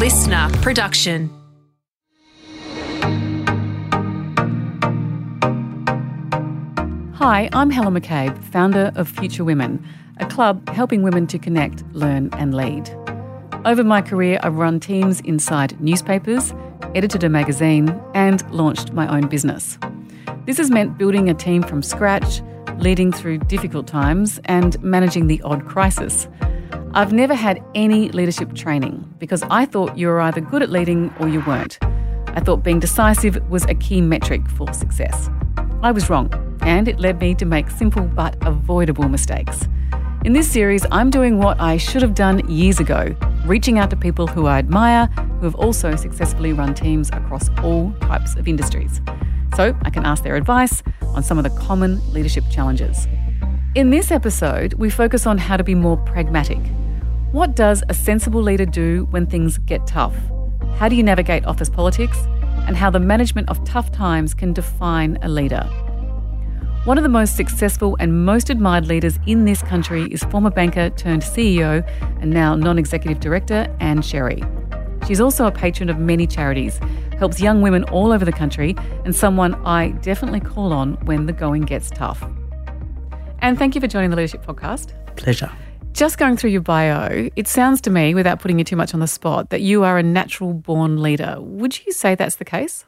listener production. Hi, I'm Helen McCabe, founder of Future Women, a club helping women to connect, learn, and lead. Over my career, I've run teams inside newspapers, edited a magazine, and launched my own business. This has meant building a team from scratch, leading through difficult times, and managing the odd crisis. I've never had any leadership training because I thought you were either good at leading or you weren't. I thought being decisive was a key metric for success. I was wrong, and it led me to make simple but avoidable mistakes. In this series, I'm doing what I should have done years ago reaching out to people who I admire who have also successfully run teams across all types of industries. So I can ask their advice on some of the common leadership challenges. In this episode, we focus on how to be more pragmatic. What does a sensible leader do when things get tough? How do you navigate office politics? And how the management of tough times can define a leader. One of the most successful and most admired leaders in this country is former banker turned CEO and now non executive director Ann Sherry. She's also a patron of many charities, helps young women all over the country, and someone I definitely call on when the going gets tough. And thank you for joining the Leadership Podcast. Pleasure. Just going through your bio, it sounds to me, without putting you too much on the spot, that you are a natural born leader. Would you say that's the case?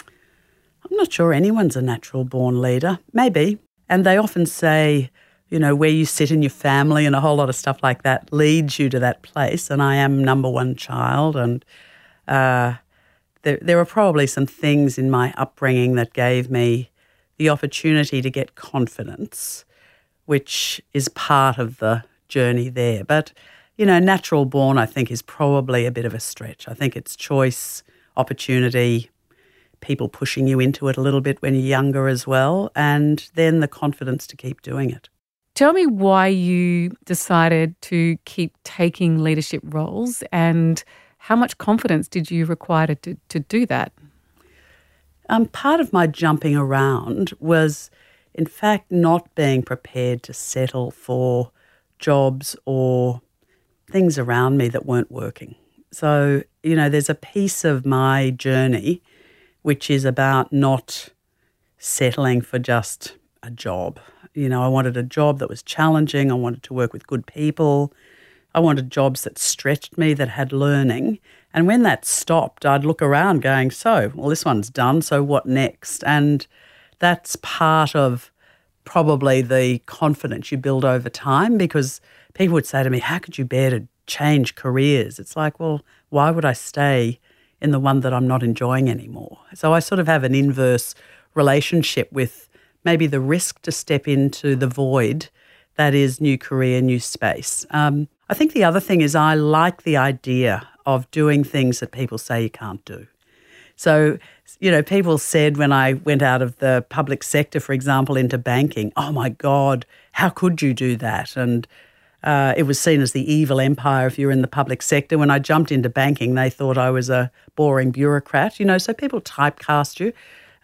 I'm not sure anyone's a natural born leader. Maybe. And they often say, you know, where you sit in your family and a whole lot of stuff like that leads you to that place. And I am number one child. And uh, there, there are probably some things in my upbringing that gave me the opportunity to get confidence, which is part of the journey there. But, you know, natural born, I think, is probably a bit of a stretch. I think it's choice, opportunity, people pushing you into it a little bit when you're younger as well, and then the confidence to keep doing it. Tell me why you decided to keep taking leadership roles and how much confidence did you require to, to do that? Um, part of my jumping around was, in fact, not being prepared to settle for jobs or things around me that weren't working. So, you know, there's a piece of my journey which is about not settling for just a job. You know, I wanted a job that was challenging. I wanted to work with good people. I wanted jobs that stretched me, that had learning. And when that stopped, I'd look around going, so, well, this one's done. So what next? And that's part of probably the confidence you build over time because people would say to me, how could you bear to change careers? It's like, well, why would I stay in the one that I'm not enjoying anymore. So I sort of have an inverse relationship with maybe the risk to step into the void that is new career, new space. Um, I think the other thing is I like the idea of doing things that people say you can't do. So, you know, people said when I went out of the public sector, for example, into banking, oh my God, how could you do that? And uh, it was seen as the evil empire if you're in the public sector. When I jumped into banking, they thought I was a boring bureaucrat, you know, so people typecast you.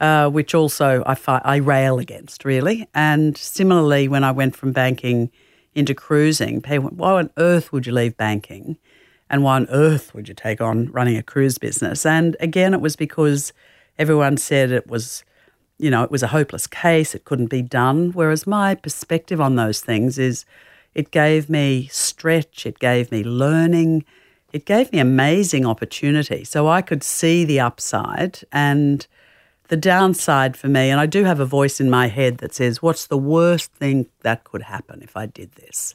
Uh, which also I, fi- I rail against, really. And similarly, when I went from banking into cruising, people went, why on earth would you leave banking? And why on earth would you take on running a cruise business? And again, it was because everyone said it was, you know, it was a hopeless case, it couldn't be done. Whereas my perspective on those things is it gave me stretch, it gave me learning, it gave me amazing opportunity. So I could see the upside and the downside for me. And I do have a voice in my head that says, What's the worst thing that could happen if I did this?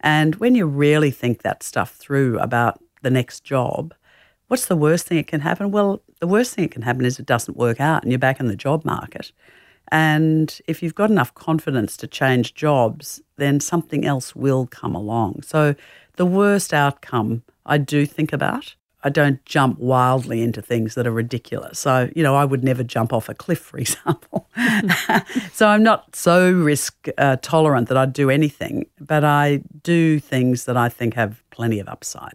And when you really think that stuff through about the next job, what's the worst thing that can happen? Well, the worst thing that can happen is it doesn't work out and you're back in the job market. And if you've got enough confidence to change jobs, then something else will come along. So the worst outcome I do think about. I don't jump wildly into things that are ridiculous. So, you know, I would never jump off a cliff, for example. so I'm not so risk uh, tolerant that I'd do anything, but I do things that I think have plenty of upside.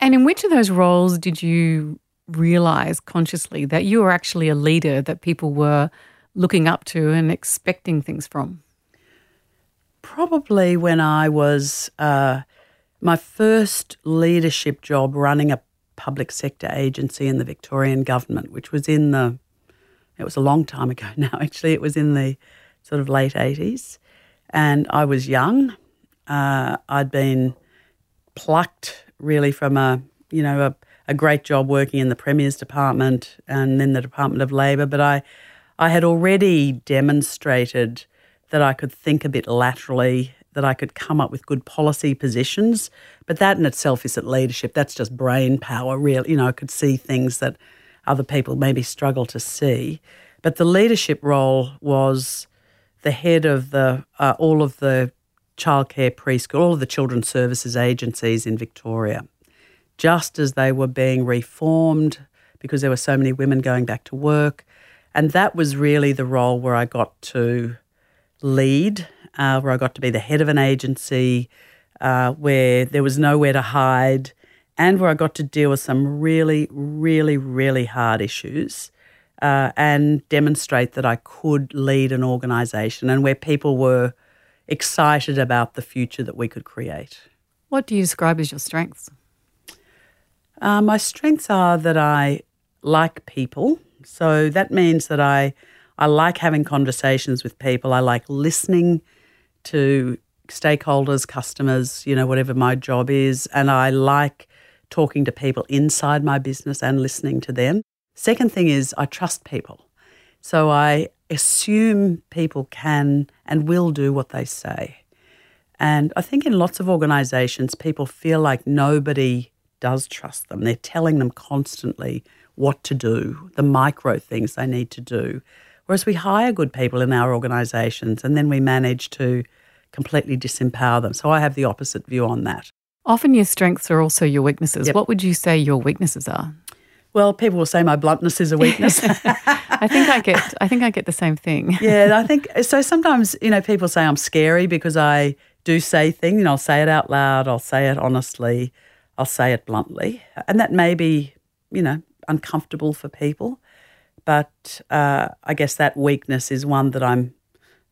And in which of those roles did you realize consciously that you were actually a leader that people were looking up to and expecting things from? Probably when I was uh, my first leadership job running a public sector agency in the Victorian government, which was in the, it was a long time ago now, actually. It was in the sort of late 80s. And I was young. Uh, I'd been plucked really from a, you know, a, a great job working in the Premier's department and then the Department of Labor. But I, I had already demonstrated that I could think a bit laterally, that I could come up with good policy positions. But that in itself isn't leadership. That's just brain power, really. You know, I could see things that other people maybe struggle to see. But the leadership role was the head of the uh, all of the childcare preschool, all of the children's services agencies in Victoria, just as they were being reformed because there were so many women going back to work. And that was really the role where I got to lead, uh, where I got to be the head of an agency, uh, where there was nowhere to hide, and where I got to deal with some really, really, really hard issues. Uh, and demonstrate that I could lead an organisation and where people were excited about the future that we could create. What do you describe as your strengths? Uh, my strengths are that I like people. So that means that I I like having conversations with people. I like listening to stakeholders, customers, you know, whatever my job is. And I like talking to people inside my business and listening to them. Second thing is, I trust people. So I assume people can and will do what they say. And I think in lots of organizations, people feel like nobody does trust them. They're telling them constantly what to do, the micro things they need to do. Whereas we hire good people in our organisations and then we manage to completely disempower them. So I have the opposite view on that. Often your strengths are also your weaknesses. Yep. What would you say your weaknesses are? Well, people will say my bluntness is a weakness. I think I get I think I get the same thing. yeah, I think so sometimes, you know, people say I'm scary because I do say things, you know, I'll say it out loud, I'll say it honestly, I'll say it bluntly. And that may be, you know, uncomfortable for people. But uh, I guess that weakness is one that I'm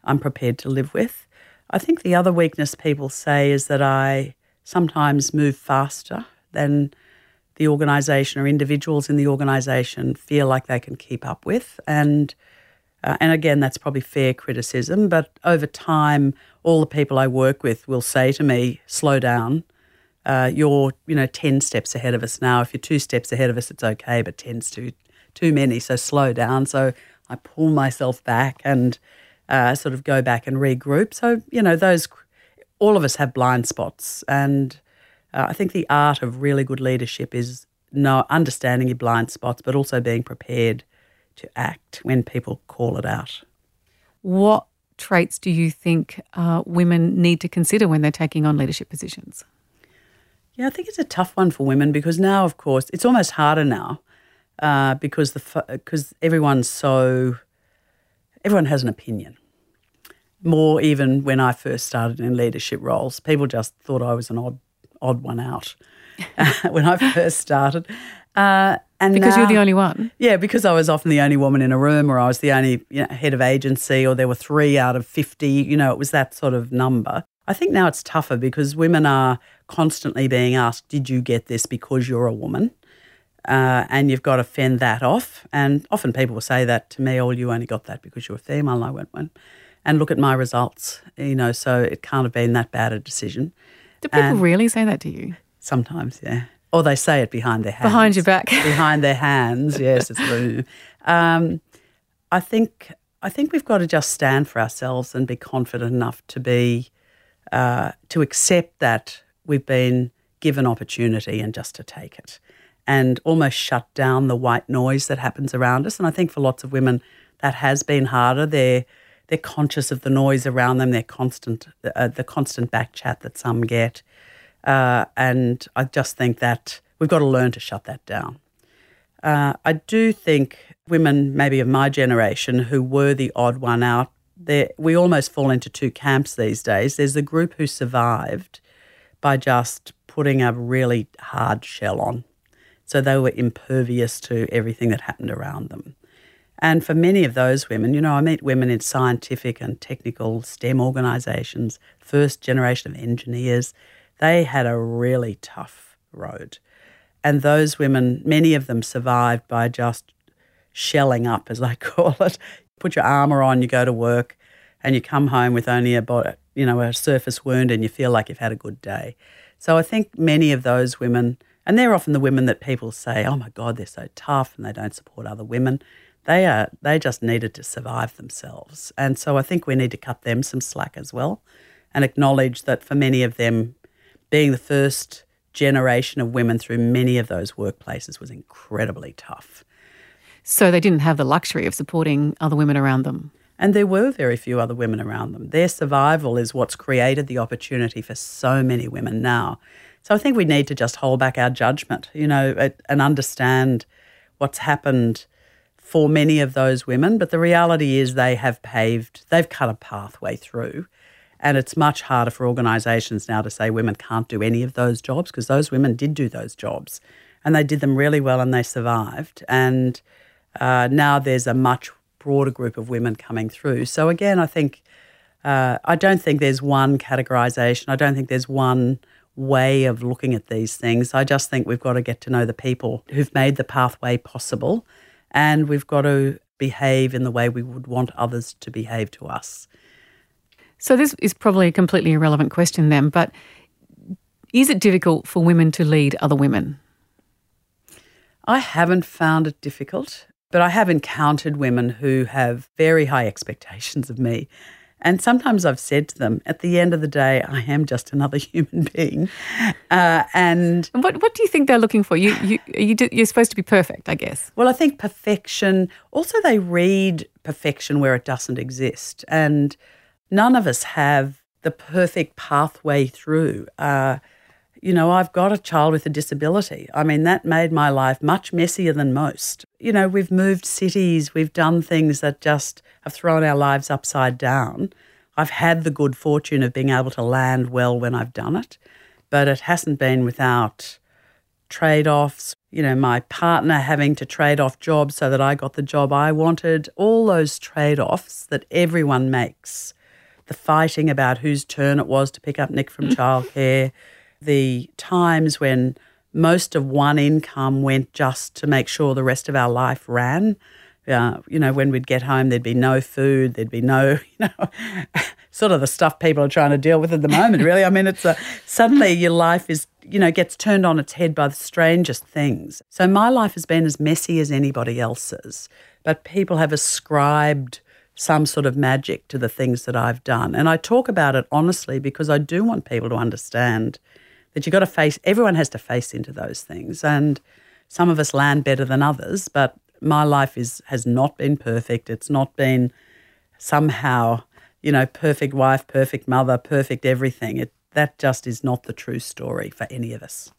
I'm prepared to live with. I think the other weakness people say is that I sometimes move faster than the organisation or individuals in the organisation feel like they can keep up with, and uh, and again that's probably fair criticism. But over time, all the people I work with will say to me, "Slow down." Uh, you're, you know, 10 steps ahead of us now. If you're two steps ahead of us, it's okay, but 10's too, too many, so slow down. So I pull myself back and uh, sort of go back and regroup. So, you know, those, all of us have blind spots. And uh, I think the art of really good leadership is know, understanding your blind spots, but also being prepared to act when people call it out. What traits do you think uh, women need to consider when they're taking on leadership positions? Yeah, I think it's a tough one for women because now, of course, it's almost harder now uh, because the because everyone's so everyone has an opinion. More even when I first started in leadership roles, people just thought I was an odd odd one out when I first started. Uh, and because now, you're the only one. Yeah, because I was often the only woman in a room, or I was the only you know, head of agency, or there were three out of fifty. You know, it was that sort of number. I think now it's tougher because women are constantly being asked, Did you get this because you're a woman? Uh, and you've got to fend that off. And often people will say that to me, Oh, you only got that because you're a female. And I went, well, and look at my results, you know, so it can't have been that bad a decision. Do people and really say that to you? Sometimes, yeah. Or they say it behind their hands. Behind your back. behind their hands, yes. It's um, I think I think we've got to just stand for ourselves and be confident enough to be uh, to accept that we've been given opportunity and just to take it and almost shut down the white noise that happens around us. And I think for lots of women, that has been harder. They're they're conscious of the noise around them. They're constant uh, the constant back chat that some get, uh, and I just think that we've got to learn to shut that down. Uh, I do think women, maybe of my generation, who were the odd one out, we almost fall into two camps these days. There's the group who survived by just putting a really hard shell on. So they were impervious to everything that happened around them. And for many of those women, you know, I meet women in scientific and technical STEM organisations, first generation of engineers, they had a really tough road. And those women, many of them survived by just shelling up, as I call it. Put your armour on, you go to work, and you come home with only a, you know, a surface wound and you feel like you've had a good day. So I think many of those women, and they're often the women that people say, oh my God, they're so tough and they don't support other women. They are they just needed to survive themselves. And so I think we need to cut them some slack as well and acknowledge that for many of them, being the first generation of women through many of those workplaces was incredibly tough. So they didn't have the luxury of supporting other women around them. And there were very few other women around them. Their survival is what's created the opportunity for so many women now. So I think we need to just hold back our judgment, you know, and understand what's happened for many of those women. But the reality is they have paved, they've cut a pathway through. And it's much harder for organisations now to say women can't do any of those jobs because those women did do those jobs and they did them really well and they survived. And uh, now there's a much broader group of women coming through. So again, I think uh, I don't think there's one categorization. I don't think there's one way of looking at these things. I just think we've got to get to know the people who've made the pathway possible, and we've got to behave in the way we would want others to behave to us. So this is probably a completely irrelevant question then, but is it difficult for women to lead other women? I haven't found it difficult. But I have encountered women who have very high expectations of me. And sometimes I've said to them, at the end of the day, I am just another human being. Uh, and what what do you think they're looking for? You you you you're supposed to be perfect, I guess. Well, I think perfection. Also, they read perfection where it doesn't exist, and none of us have the perfect pathway through. Uh, you know, I've got a child with a disability. I mean, that made my life much messier than most. You know, we've moved cities, we've done things that just have thrown our lives upside down. I've had the good fortune of being able to land well when I've done it, but it hasn't been without trade offs. You know, my partner having to trade off jobs so that I got the job I wanted, all those trade offs that everyone makes. The fighting about whose turn it was to pick up Nick from childcare the times when most of one income went just to make sure the rest of our life ran. Uh, you know, when we'd get home, there'd be no food, there'd be no, you know, sort of the stuff people are trying to deal with at the moment, really. I mean, it's a, suddenly your life is, you know, gets turned on its head by the strangest things. So my life has been as messy as anybody else's, but people have ascribed some sort of magic to the things that I've done. And I talk about it honestly because I do want people to understand that you've got to face, everyone has to face into those things. And some of us land better than others, but my life is has not been perfect. It's not been somehow, you know, perfect wife, perfect mother, perfect everything. It, that just is not the true story for any of us.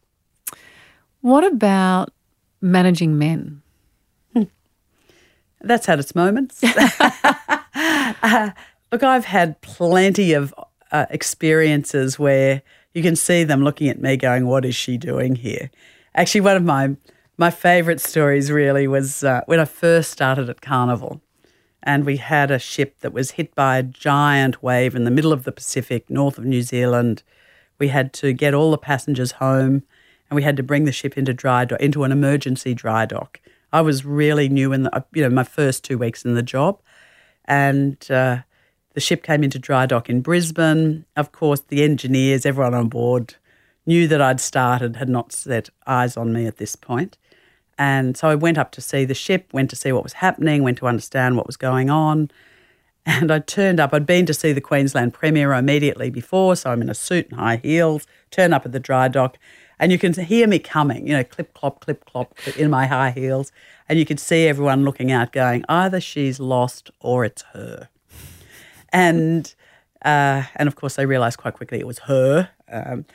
What about managing men? That's had its moments. uh, look, I've had plenty of uh, experiences where you can see them looking at me going, What is she doing here? Actually, one of my, my favourite stories really was uh, when I first started at Carnival. And we had a ship that was hit by a giant wave in the middle of the Pacific, north of New Zealand. We had to get all the passengers home and we had to bring the ship into dry dock, into an emergency dry dock. I was really new in the, you know, my first two weeks in the job. And uh, the ship came into dry dock in Brisbane. Of course, the engineers, everyone on board, knew that I'd started, had not set eyes on me at this point. And so I went up to see the ship, went to see what was happening, went to understand what was going on. And I turned up. I'd been to see the Queensland Premier immediately before, so I'm in a suit and high heels, turn up at the dry dock, and you can hear me coming, you know, clip, clop, clip, clop in my high heels. And you could see everyone looking out, going, either she's lost or it's her and uh, and of course they realised quite quickly it was her. Um,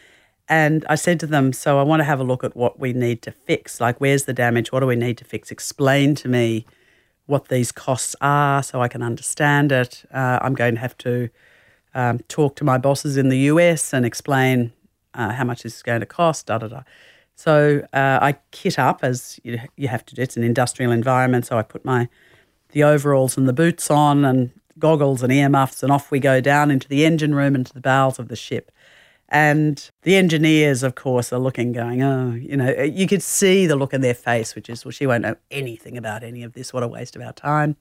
and I said to them, so I want to have a look at what we need to fix. Like, where's the damage? What do we need to fix? Explain to me what these costs are so I can understand it. Uh, I'm going to have to um, talk to my bosses in the US and explain uh, how much this is going to cost, da da da. So uh, I kit up as you, you have to do. It's an industrial environment, so I put my the overalls and the boots on and goggles and earmuffs, and off we go down into the engine room, into the bowels of the ship. And the engineers, of course, are looking, going, oh, you know, you could see the look in their face, which is, well, she won't know anything about any of this. What a waste of our time.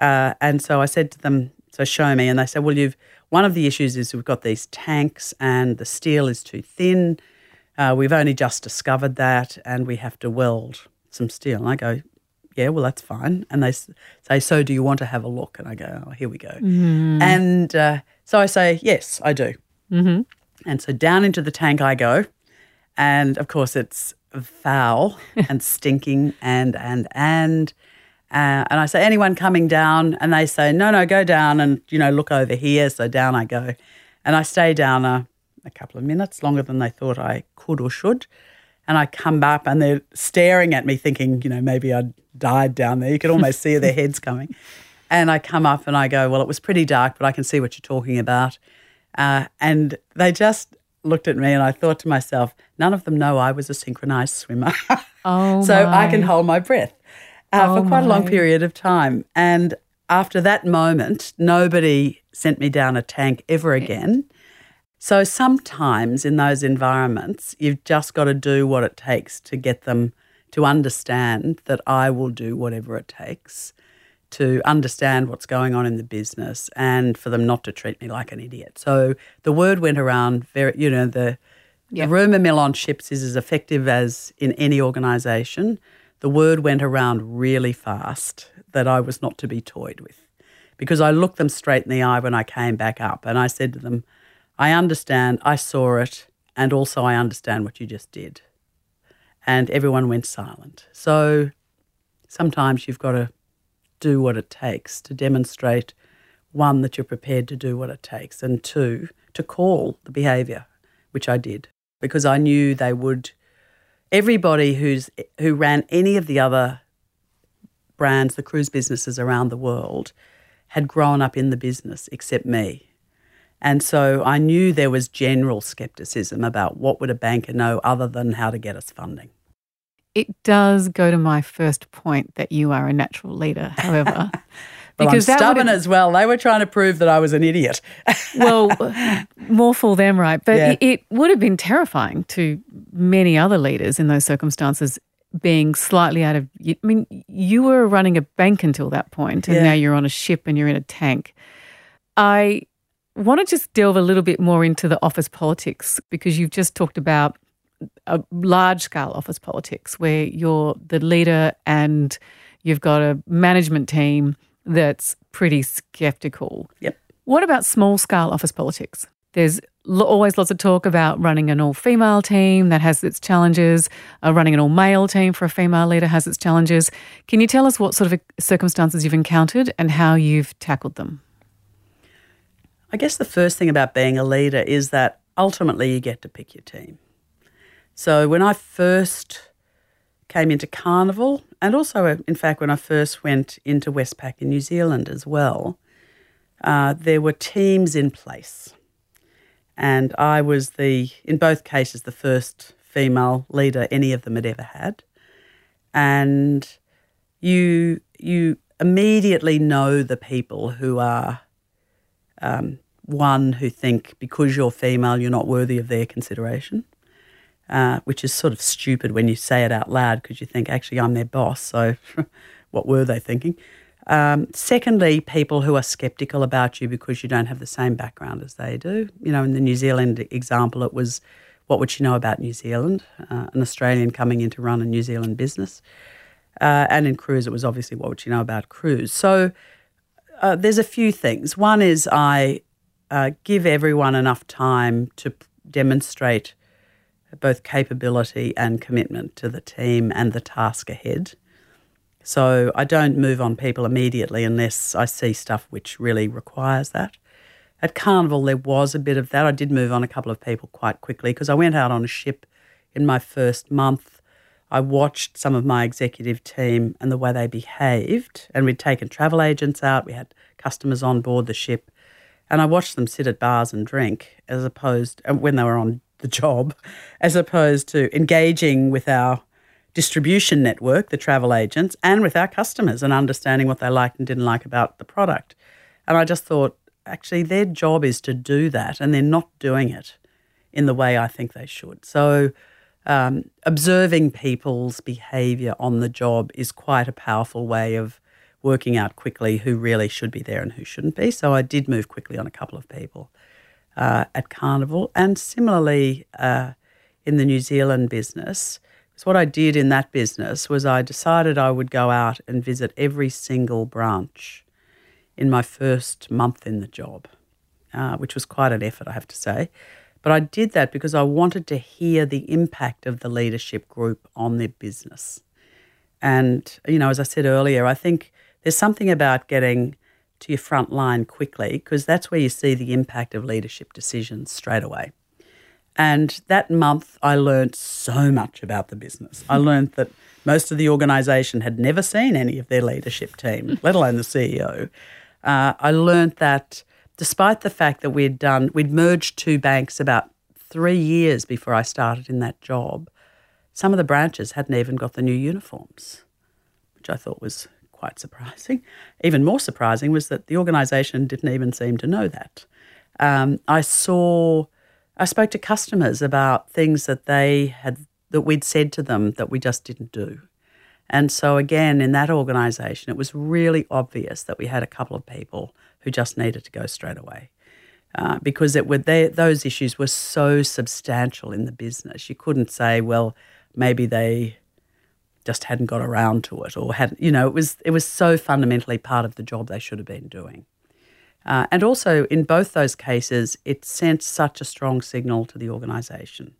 Uh, and so I said to them, so show me. And they said, well, you've, one of the issues is we've got these tanks and the steel is too thin. Uh, we've only just discovered that and we have to weld some steel. And I go, yeah, well, that's fine. And they say, so do you want to have a look? And I go, oh, here we go. Mm-hmm. And uh, so I say, yes, I do. Mm-hmm. And so down into the tank I go. And of course, it's foul and stinking and, and, and. Uh, and I say, anyone coming down? And they say, no, no, go down and, you know, look over here. So down I go. And I stay down a, a couple of minutes, longer than they thought I could or should. And I come up and they're staring at me, thinking, you know, maybe I'd died down there. You could almost see their heads coming. And I come up and I go, well, it was pretty dark, but I can see what you're talking about. Uh, and they just looked at me and I thought to myself, none of them know I was a synchronized swimmer. Oh, so my. I can hold my breath uh, Oh, for quite a long period of time. And after that moment, nobody sent me down a tank ever again. So sometimes in those environments, you've just got to do what it takes to get them to understand that I will do whatever it takes to understand what's going on in the business and for them not to treat me like an idiot. So the word went around very, you know, the, Yep. the rumour mill on ships is as effective as in any organisation. The word went around really fast that I was not to be toyed with because I looked them straight in the eye when I came back up and I said to them, I understand, I saw it, and also I understand what you just did. And everyone went silent. So sometimes you've got to do what it takes to demonstrate one, that you're prepared to do what it takes, and two, to call the behaviour, which I did because I knew they would. Everybody who's who ran any of the other brands, the cruise businesses around the world, had grown up in the business except me. And so I knew there was general skepticism about what would a banker know other than how to get us funding. It does go to my first point that you are a natural leader, however. But I'm that would stubborn as well. They were trying to prove that I was an idiot. well, more for them, right? But Yeah. it, it would have been terrifying to many other leaders in those circumstances being slightly out of. I mean, you were running a bank until that point, and Yeah. now you're on a ship and you're in a tank. I want to just delve a little bit more into the office politics because you've just talked about a large scale office politics where you're the leader and you've got a management team that's pretty skeptical. Yep. What about small scale office politics? There's always lots of talk about running an all female team that has its challenges, uh, running an all male team for a female leader has its challenges. Can you tell us what sort of circumstances you've encountered and how you've tackled them? I guess the first thing about being a leader is that ultimately you get to pick your team. So when I first came into Carnival, and also, uh, in fact, when I first went into Westpac in New Zealand as well, uh, there were teams in place. And I was the, in both cases, the first female leader any of them had ever had. And you, you immediately know the people who are um, one who think because you're female, you're not worthy of their consideration, uh, which is sort of stupid when you say it out loud because you think, actually, I'm their boss. So what were they thinking? Um, secondly, people who are skeptical about you because you don't have the same background as they do. You know, in the New Zealand example, it was what would she know about New Zealand? Uh, an Australian coming in to run a New Zealand business. Uh, and in cruise, it was obviously what would she know about cruise? So uh, there's a few things. One is I uh, give everyone enough time to p- demonstrate both capability and commitment to the team and the task ahead. So I don't move on people immediately unless I see stuff which really requires that. At Carnival, there was a bit of that. I did move on a couple of people quite quickly because I went out on a ship in my first month. I watched some of my executive team and the way they behaved, and we'd taken travel agents out, we had customers on board the ship, and I watched them sit at bars and drink as opposed when they were on the job, as opposed to engaging with our distribution network, the travel agents, and with our customers and understanding what they liked and didn't like about the product. And I just thought, actually, their job is to do that, and they're not doing it in the way I think they should. So, um, observing people's behaviour on the job is quite a powerful way of working out quickly who really should be there and who shouldn't be. So, I did move quickly on a couple of people uh, at Carnival, and similarly uh, in the New Zealand business. So, what I did in that business was I decided I would go out and visit every single branch in my first month in the job, uh, which was quite an effort, I have to say. But I did that because I wanted to hear the impact of the leadership group on their business. And, you know, as I said earlier, I think there's something about getting to your front line quickly because that's where you see the impact of leadership decisions straight away. And that month, I learned so much about the business. I learned that most of the organisation had never seen any of their leadership team, let alone the CEO. Uh, I learned that despite the fact that we'd done, we'd merged two banks about three years before I started in that job, some of the branches hadn't even got the new uniforms, which I thought was quite surprising. Even more surprising was that the organisation didn't even seem to know that. Um, I saw, I spoke to customers about things that they had, that we'd said to them that we just didn't do. And so, again, in that organisation, it was really obvious that we had a couple of people who just needed to go straight away. Uh, because it would they, those issues were so substantial in the business. You couldn't say, well, maybe they just hadn't got around to it or hadn't, you know, it was, it was so fundamentally part of the job they should have been doing. Uh, and also, in both those cases, it sent such a strong signal to the organisation,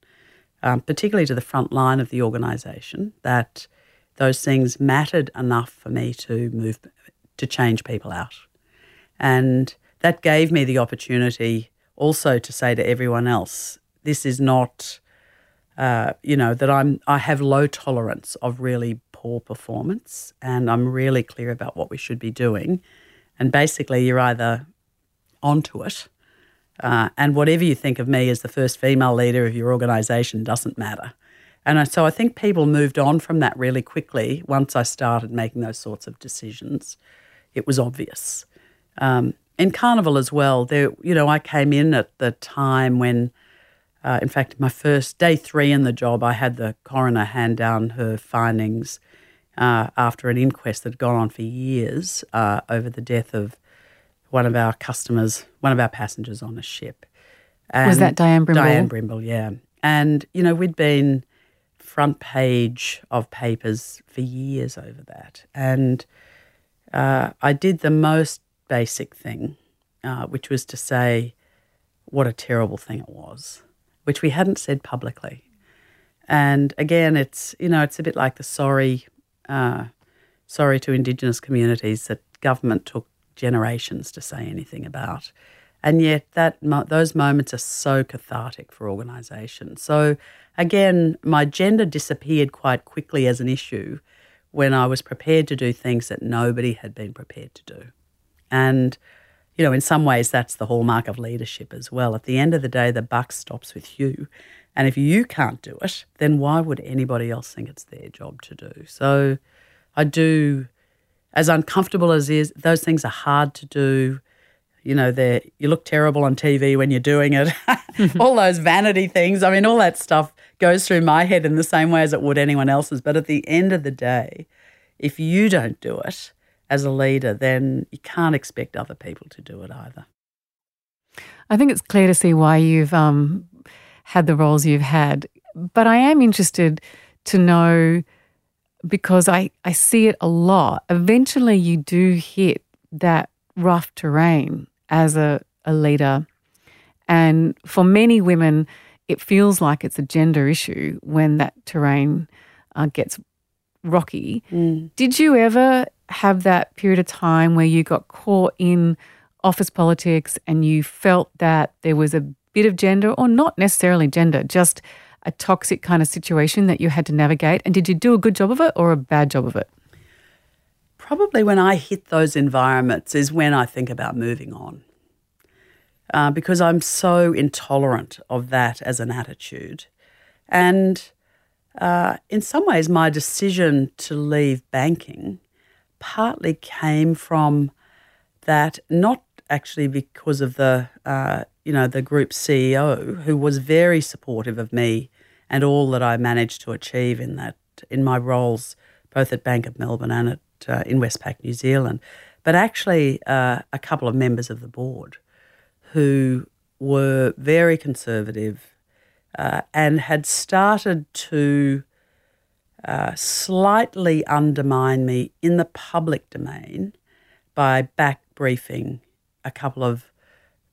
um, particularly to the front line of the organisation, that those things mattered enough for me to move, to change people out. And that gave me the opportunity also to say to everyone else, this is not, uh, you know, that I'm, I have low tolerance of really poor performance and I'm really clear about what we should be doing. And basically, you're either onto it, uh, and whatever you think of me as the first female leader of your organisation doesn't matter. And so I think people moved on from that really quickly once I started making those sorts of decisions. It was obvious. Um, in Carnival as well, there, you know, I came in at the time when, uh, in fact, my first day three in the job, I had the coroner hand down her findings uh, after an inquest that had gone on for years uh, over the death of one of our customers, one of our passengers on a ship. And Was that Diane Brimble? Diane Brimble, yeah. And, you know, we'd been front page of papers for years over that. And uh, I did the most basic thing, uh, which was to say what a terrible thing it was, which we hadn't said publicly. And again, it's you know it's a bit like the sorry, uh, sorry to Indigenous communities that government took generations to say anything about, and yet that those moments are so cathartic for organisations. So again, my gender disappeared quite quickly as an issue when I was prepared to do things that nobody had been prepared to do. And, you know, in some ways, that's the hallmark of leadership as well. At the end of the day, the buck stops with you. And if you can't do it, then why would anybody else think it's their job to do? So I do, as uncomfortable as is, those things are hard to do. You know, they you look terrible on TV when you're doing it. all those vanity things. I mean, all that stuff goes through my head in the same way as it would anyone else's. But at the end of the day, if you don't do it, as a leader, then you can't expect other people to do it either. I think it's clear to see why you've um, had the roles you've had. But I am interested to know because I, I see it a lot. Eventually, you do hit that rough terrain as a, a leader. And for many women, it feels like it's a gender issue when that terrain uh, gets rocky. Mm. Did you ever have that period of time where you got caught in office politics and you felt that there was a bit of gender, or not necessarily gender, just a toxic kind of situation that you had to navigate? And did you do a good job of it or a bad job of it? Probably when I hit those environments is when I think about moving on. Uh, because I'm so intolerant of that as an attitude. And uh, in some ways, my decision to leave banking partly came from that, not actually because of the uh, you know, the group CEO, who was very supportive of me and all that I managed to achieve in that in my roles, both at Bank of Melbourne and at uh, in Westpac New Zealand, but actually uh, a couple of members of the board who were very conservative uh, and had started to uh, slightly undermine me in the public domain by back briefing a couple of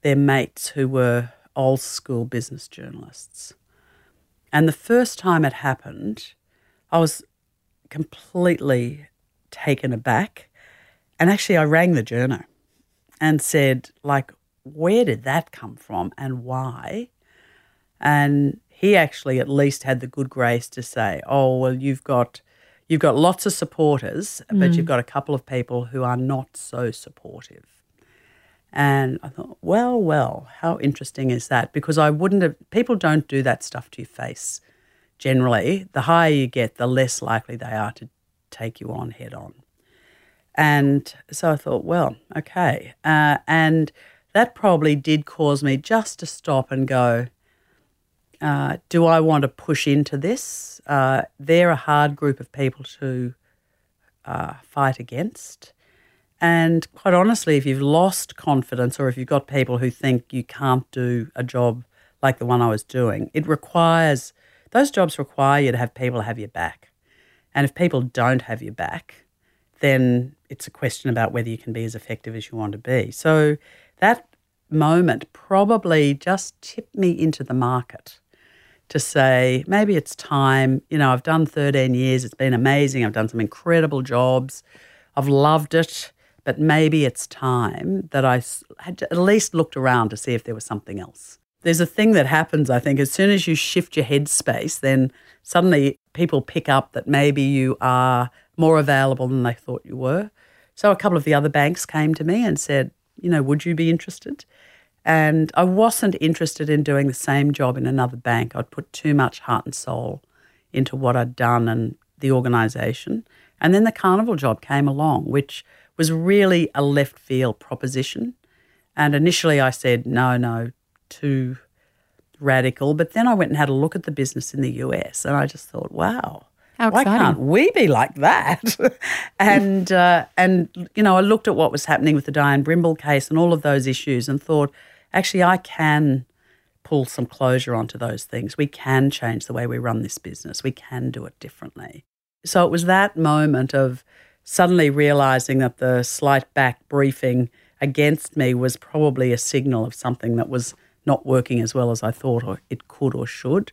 their mates who were old school business journalists. And the first time it happened, I was completely taken aback. And actually, I rang the journo and said, like, where did that come from and why? And he actually at least had the good grace to say, "Oh, well, you've got you've got lots of supporters, mm. but you've got a couple of people who are not so supportive." And I thought, well, well, how interesting is that? Because I wouldn't have, people don't do that stuff to your face generally. The higher you get, the less likely they are to take you on head on. And so I thought, well, okay. Uh, and that probably did cause me just to stop and go, uh, do I want to push into this? Uh, they're a hard group of people to uh, fight against. And quite honestly, if you've lost confidence or if you've got people who think you can't do a job like the one I was doing, it requires, those jobs require you to have people have your back. And if people don't have your back, then it's a question about whether you can be as effective as you want to be. So that moment probably just tipped me into the market to say, maybe it's time. You know, I've done 13 years, it's been amazing. I've done some incredible jobs, I've loved it but maybe it's time that I had at least looked around to see if there was something else. There's a thing that happens, I think, as soon as you shift your headspace, then suddenly people pick up that maybe you are more available than they thought you were. So a couple of the other banks came to me and said, you know, would you be interested? And I wasn't interested in doing the same job in another bank. I'd put too much heart and soul into what I'd done and the organisation. And then the carnival job came along, which was really a left field proposition. And initially I said, no, no, too radical. But then I went and had a look at the business in the US and I just thought, wow. How Why can't we be like that? and uh, and you know, I looked at what was happening with the Diane Brimble case and all of those issues, and thought, actually, I can pull some closure onto those things. We can change the way we run this business. We can do it differently. So it was that moment of suddenly realizing that the slight back briefing against me was probably a signal of something that was not working as well as I thought or it could or should.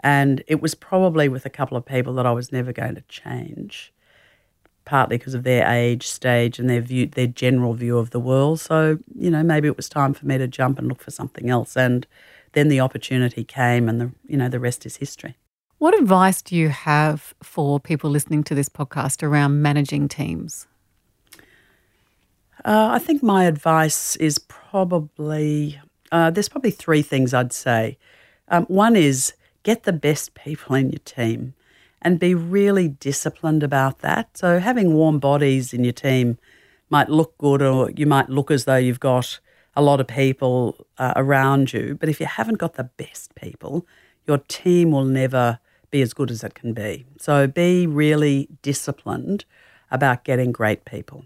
And it was probably with a couple of people that I was never going to change, partly because of their age, stage, and their view, their general view of the world. So, you know, maybe it was time for me to jump and look for something else. And then the opportunity came, and the you know the rest is history. What advice do you have for people listening to this podcast around managing teams? Uh, I think my advice is probably uh, there's probably three things I'd say. Um, one is get the best people in your team and be really disciplined about that. So, having warm bodies in your team might look good, or you might look as though you've got a lot of people uh, around you. But if you haven't got the best people, your team will never be as good as it can be. So be really disciplined about getting great people.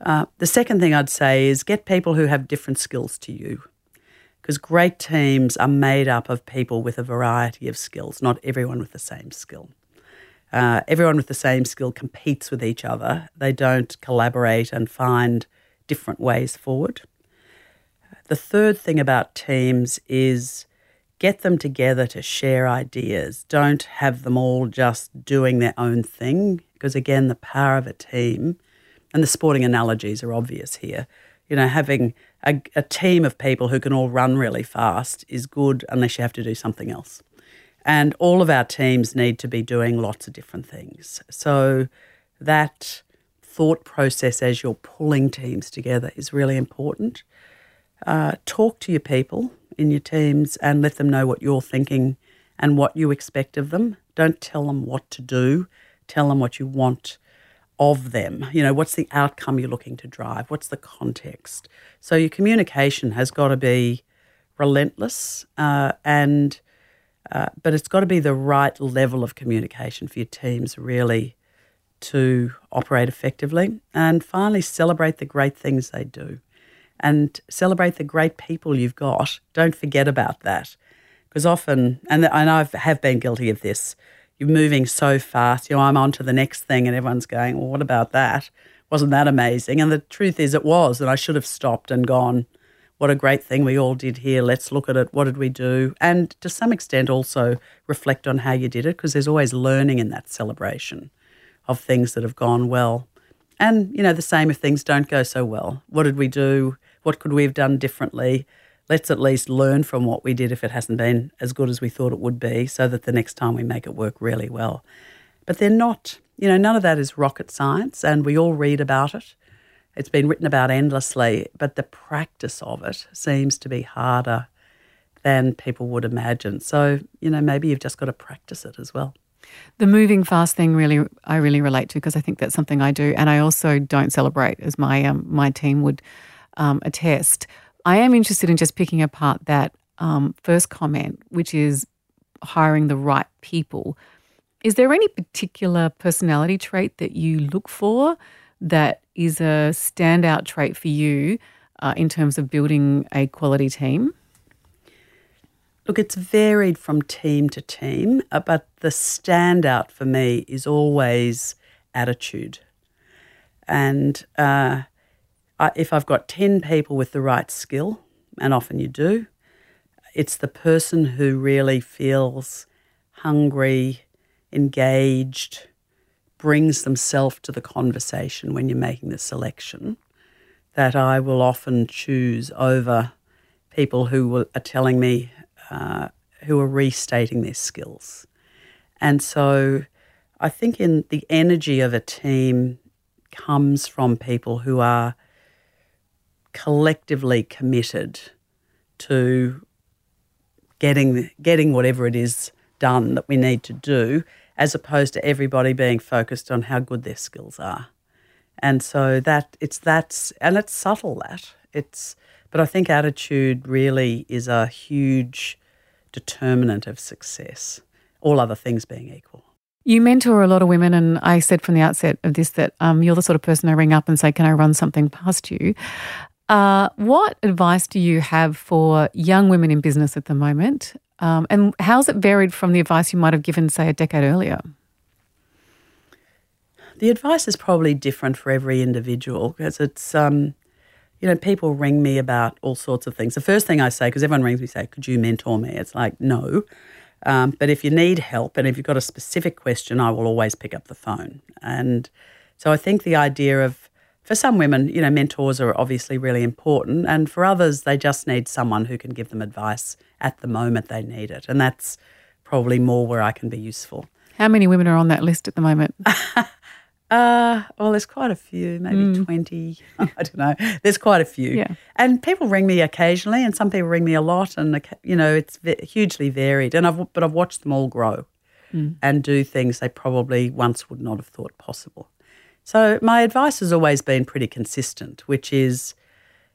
Uh, the second thing I'd say is get people who have different skills to you. Because great teams are made up of people with a variety of skills, not everyone with the same skill. Uh, everyone with the same skill competes with each other. They don't collaborate and find different ways forward. The third thing about teams is get them together to share ideas. Don't have them all just doing their own thing, because again, the power of a team and the sporting analogies are obvious here. You know, having a, a team of people who can all run really fast is good unless you have to do something else. And all of our teams need to be doing lots of different things. So that thought process as you're pulling teams together is really important. Uh, talk to your people in your teams and let them know what you're thinking and what you expect of them. Don't tell them what to do, tell them what you want of them. You know, what's the outcome you're looking to drive? What's the context? So your communication has got to be relentless, uh, and uh, but it's got to be the right level of communication for your teams really to operate effectively. And finally, celebrate the great things they do, and celebrate the great people you've got. Don't forget about that, because often, and and I have been guilty of this. You're moving so fast. You know, I'm on to the next thing, and everyone's going, "Well, what about that? Wasn't that amazing?" And the truth is, it was, and I should have stopped and gone what a great thing we all did here. Let's look at it. What did we do? And to some extent, also reflect on how you did it, because there's always learning in that celebration of things that have gone well. And, you know, the same if things don't go so well. What did we do? What could we have done differently? Let's at least learn from what we did if it hasn't been as good as we thought it would be, so that the next time we make it work really well. But they're not, you know, none of that is rocket science, and we all read about it. It's been written about endlessly, but the practice of it seems to be harder than people would imagine. So, you know, maybe you've just got to practice it as well. The moving fast thing really I really relate to because I think that's something I do and I also don't celebrate as my um, my team would um, attest. I am interested in just picking apart that um, first comment, which is hiring the right people. Is there any particular personality trait that you look for that is a standout trait for you uh, in terms of building a quality team? Look, it's varied from team to team, uh, but the standout for me is always attitude. And uh, I, if I've got 10 people with the right skill, and often you do, it's the person who really feels hungry, engaged, brings themselves to the conversation when you're making the selection that I will often choose over people who are telling me, uh, who are restating their skills. And so I think in the energy of a team comes from people who are collectively committed to getting getting whatever it is done that we need to do as opposed to everybody being focused on how good their skills are. And so that it's that's and it's subtle that it's but I think attitude really is a huge determinant of success, all other things being equal. You mentor a lot of women, and I said from the outset of this that um, you're the sort of person I ring up and say, Can I run something past you? Uh, what advice do you have for young women in business at the moment um, and how's it varied from the advice you might have given, say, a decade earlier? The advice is probably different for every individual because it's, um, you know, people ring me about all sorts of things. The first thing I say, because everyone rings me, say, "Could you mentor me?" It's like, no. Um, but if you need help and if you've got a specific question, I will always pick up the phone. And so I think the idea of for some women, you know, mentors are obviously really important. And for others, they just need someone who can give them advice at the moment they need it. And that's probably more where I can be useful. How many women are on that list at the moment? Uh, well, there's quite a few, maybe mm. 20. I don't know. There's quite a few. Yeah. And people ring me occasionally, and some people ring me a lot, and, you know, it's hugely varied. And I've, but I've watched them all grow mm. and do things they probably once would not have thought possible. So, my advice has always been pretty consistent, which is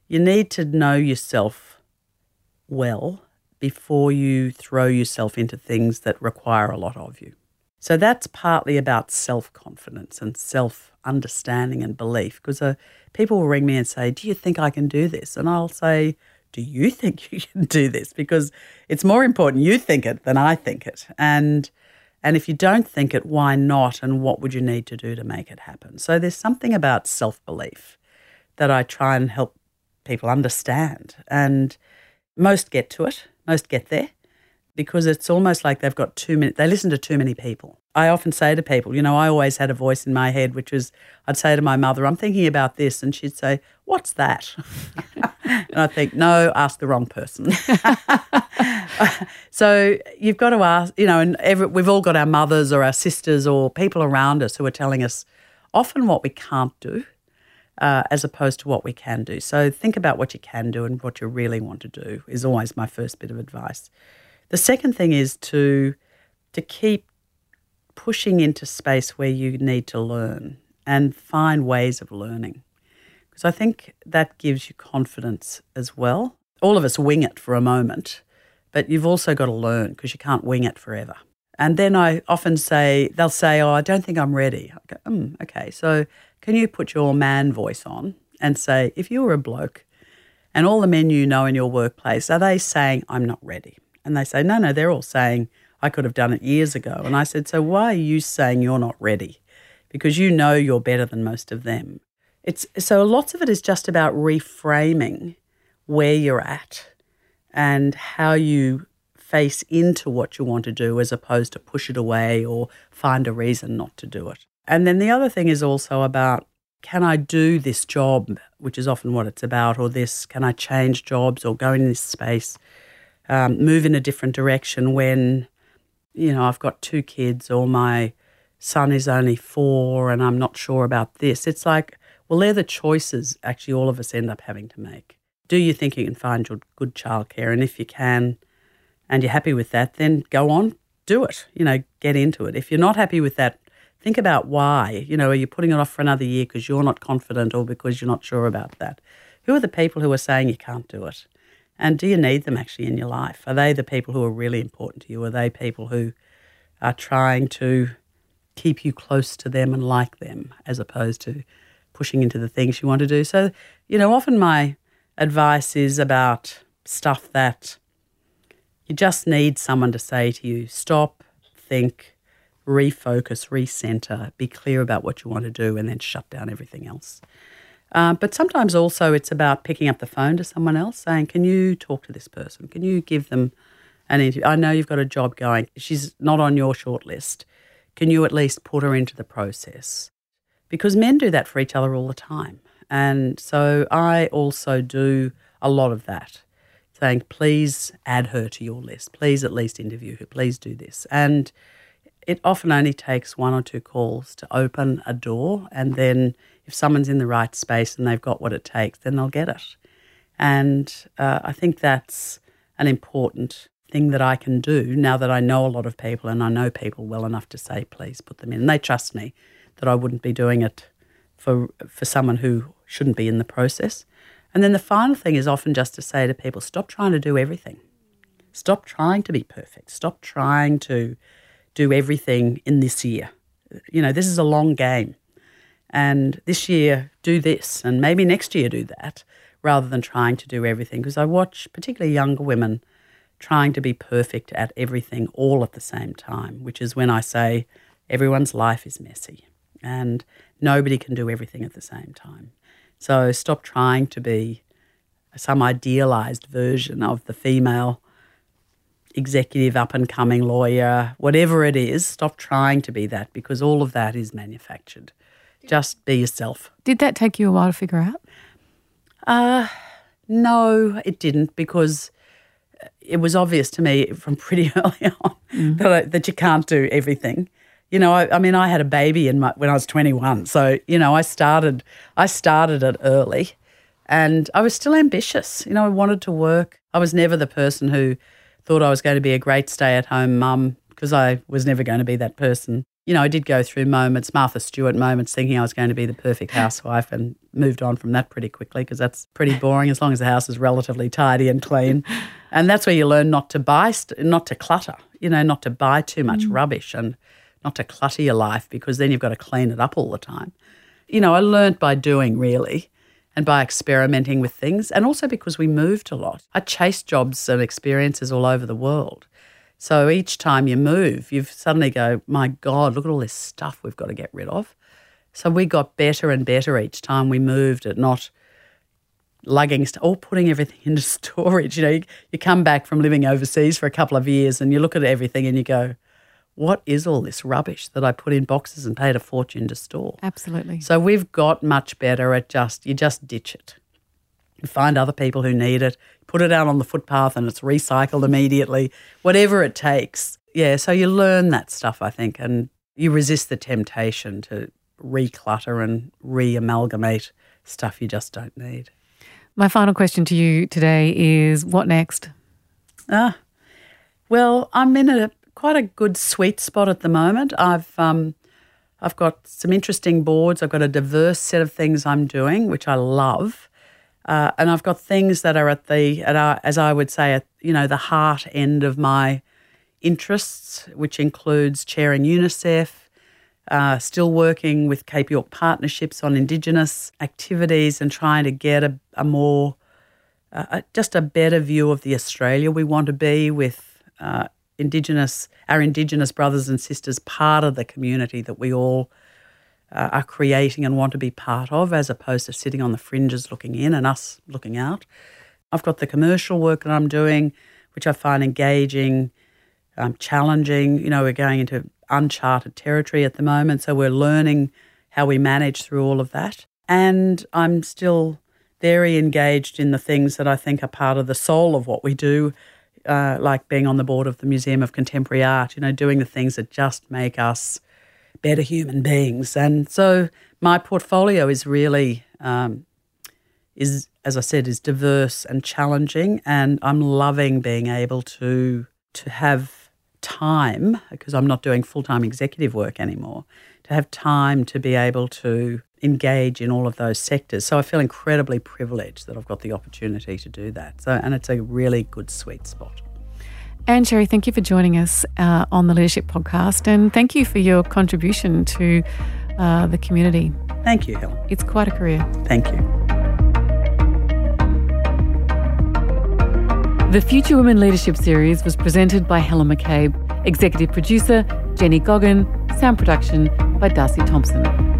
you need to know yourself well before you throw yourself into things that require a lot of you. So, that's partly about self confidence and self understanding and belief. Because uh, people will ring me and say, Do you think I can do this? And I'll say, Do you think you can do this? Because it's more important you think it than I think it. And and if you don't think it, why not? And what would you need to do to make it happen? So there's something about self belief that I try and help people understand. And most get to it, most get there because it's almost like they've got too many, they listen to too many people. I often say to people, you know, I always had a voice in my head, which was I'd say to my mother, I'm thinking about this. And she'd say, What's that? and I think, No, ask the wrong person. so you've got to ask, you know, and every, we've all got our mothers or our sisters or people around us who are telling us often what we can't do. Uh, as opposed to what we can do. So think about what you can do and what you really want to do is always my first bit of advice. The second thing is to to keep pushing into space where you need to learn and find ways of learning. Because I think that gives you confidence as well. all of us wing it for a moment, but you've also got to learn because you can't wing it forever. And then I often say, they'll say, Oh, I don't think I'm ready. I go, mm, Okay, so can you put your man voice on and say, if you were a bloke and all the men you know in your workplace, are they saying, I'm not ready? And they say, No, no, they're all saying, I could have done it years ago. And I said, So why are you saying you're not ready? Because you know you're better than most of them. It's so lots of it is just about reframing where you're at and how you face into what you want to do as opposed to push it away or find a reason not to do it. And then the other thing is also about can I do this job, which is often what it's about, or this, can I change jobs or go in this space, um, move in a different direction when, you know, I've got two kids or my son is only four and I'm not sure about this. It's like, well, they're the choices actually all of us end up having to make. Do you think you can find your good childcare? And if you can, and you're happy with that, then go on, do it. You know, get into it. If you're not happy with that, think about why. You know, are you putting it off for another year because you're not confident or because you're not sure about that? Who are the people who are saying you can't do it? And do you need them actually in your life? Are they the people who are really important to you? Are they people who are trying to keep you close to them and like them as opposed to pushing into the things you want to do? So, you know, often my advice is about stuff that you just need someone to say to you, stop, think, refocus, recenter, be clear about what you want to do, and then shut down everything else. Uh, but sometimes also it's about picking up the phone to someone else, saying, Can you talk to this person? Can you give them an interview? I know you've got a job going. She's not on your short list. Can you at least put her into the process? Because men do that for each other all the time. And so I also do a lot of that saying, please add her to your list. Please at least interview her. Please do this. And it often only takes one or two calls to open a door. And then if someone's in the right space and they've got what it takes, then they'll get it. And uh, I think that's an important thing that I can do now that I know a lot of people and I know people well enough to say, please put them in. And they trust me that I wouldn't be doing it for, for someone who shouldn't be in the process. And then the final thing is often just to say to people stop trying to do everything. Stop trying to be perfect. Stop trying to do everything in this year. You know, this is a long game. And this year, do this, and maybe next year, do that, rather than trying to do everything. Because I watch particularly younger women trying to be perfect at everything all at the same time, which is when I say everyone's life is messy and nobody can do everything at the same time. So stop trying to be some idealized version of the female executive, up and coming lawyer, whatever it is. Stop trying to be that because all of that is manufactured. Just be yourself. Did that take you a while to figure out? Uh, no, it didn't because it was obvious to me from pretty early on mm. that, I, that you can't do everything you know, I, I, mean, I had a baby in my, when I was 21. So, you know, I started, I started it early and I was still ambitious. You know, I wanted to work. I was never the person who thought I was going to be a great stay at home mum because I was never going to be that person. You know, I did go through moments, Martha Stewart moments, thinking I was going to be the perfect housewife and moved on from that pretty quickly because that's pretty boring as long as the house is relatively tidy and clean. And that's where you learn not to buy, st- not to clutter, you know, not to buy too much mm. rubbish and not to clutter your life because then you've got to clean it up all the time. You know, I learned by doing really and by experimenting with things, and also because we moved a lot. I chased jobs and experiences all over the world. So each time you move, you suddenly go, my God, look at all this stuff we've got to get rid of. So we got better and better each time we moved at not lugging stuff or putting everything into storage. You know, you, you come back from living overseas for a couple of years and you look at everything and you go, what is all this rubbish that I put in boxes and paid a fortune to store? Absolutely. So we've got much better at just, you just ditch it. You find other people who need it, put it out on the footpath and it's recycled immediately, whatever it takes. Yeah, so you learn that stuff, I think, and you resist the temptation to reclutter and re amalgamate stuff you just don't need. My final question to you today is what next? Ah, well, I'm in a quite a good sweet spot at the moment. I've um, I've got some interesting boards. I've got a diverse set of things I'm doing, which I love. Uh, and I've got things that are at the, at our, as I would say, at you know the heart end of my interests, which includes chairing UNICEF, uh, still working with Cape York Partnerships on Indigenous activities and trying to get a, a more, uh, just a better view of the Australia we want to be with uh, Indigenous, our Indigenous brothers and sisters, part of the community that we all uh, are creating and want to be part of, as opposed to sitting on the fringes looking in and us looking out. I've got the commercial work that I'm doing, which I find engaging, um, challenging. You know, we're going into uncharted territory at the moment, so we're learning how we manage through all of that. And I'm still very engaged in the things that I think are part of the soul of what we do, uh, like being on the board of the Museum of Contemporary Art, you know, doing the things that just make us better human beings. And so my portfolio is really, um, is as I said, is diverse and challenging, and I'm loving being able to to have time because I'm not doing full time executive work anymore. To have time to be able to engage in all of those sectors. So I feel incredibly privileged that I've got the opportunity to do that. So and it's a really good sweet spot. Ann Sherry, thank you for joining us uh, on the Leadership Podcast, and thank you for your contribution to uh, the community. Thank you, Helen. It's quite a career. Thank you. The Future Women Leadership Series was presented by Helen McCabe, executive producer Jenny Goggin, sound production by Darcy Thompson.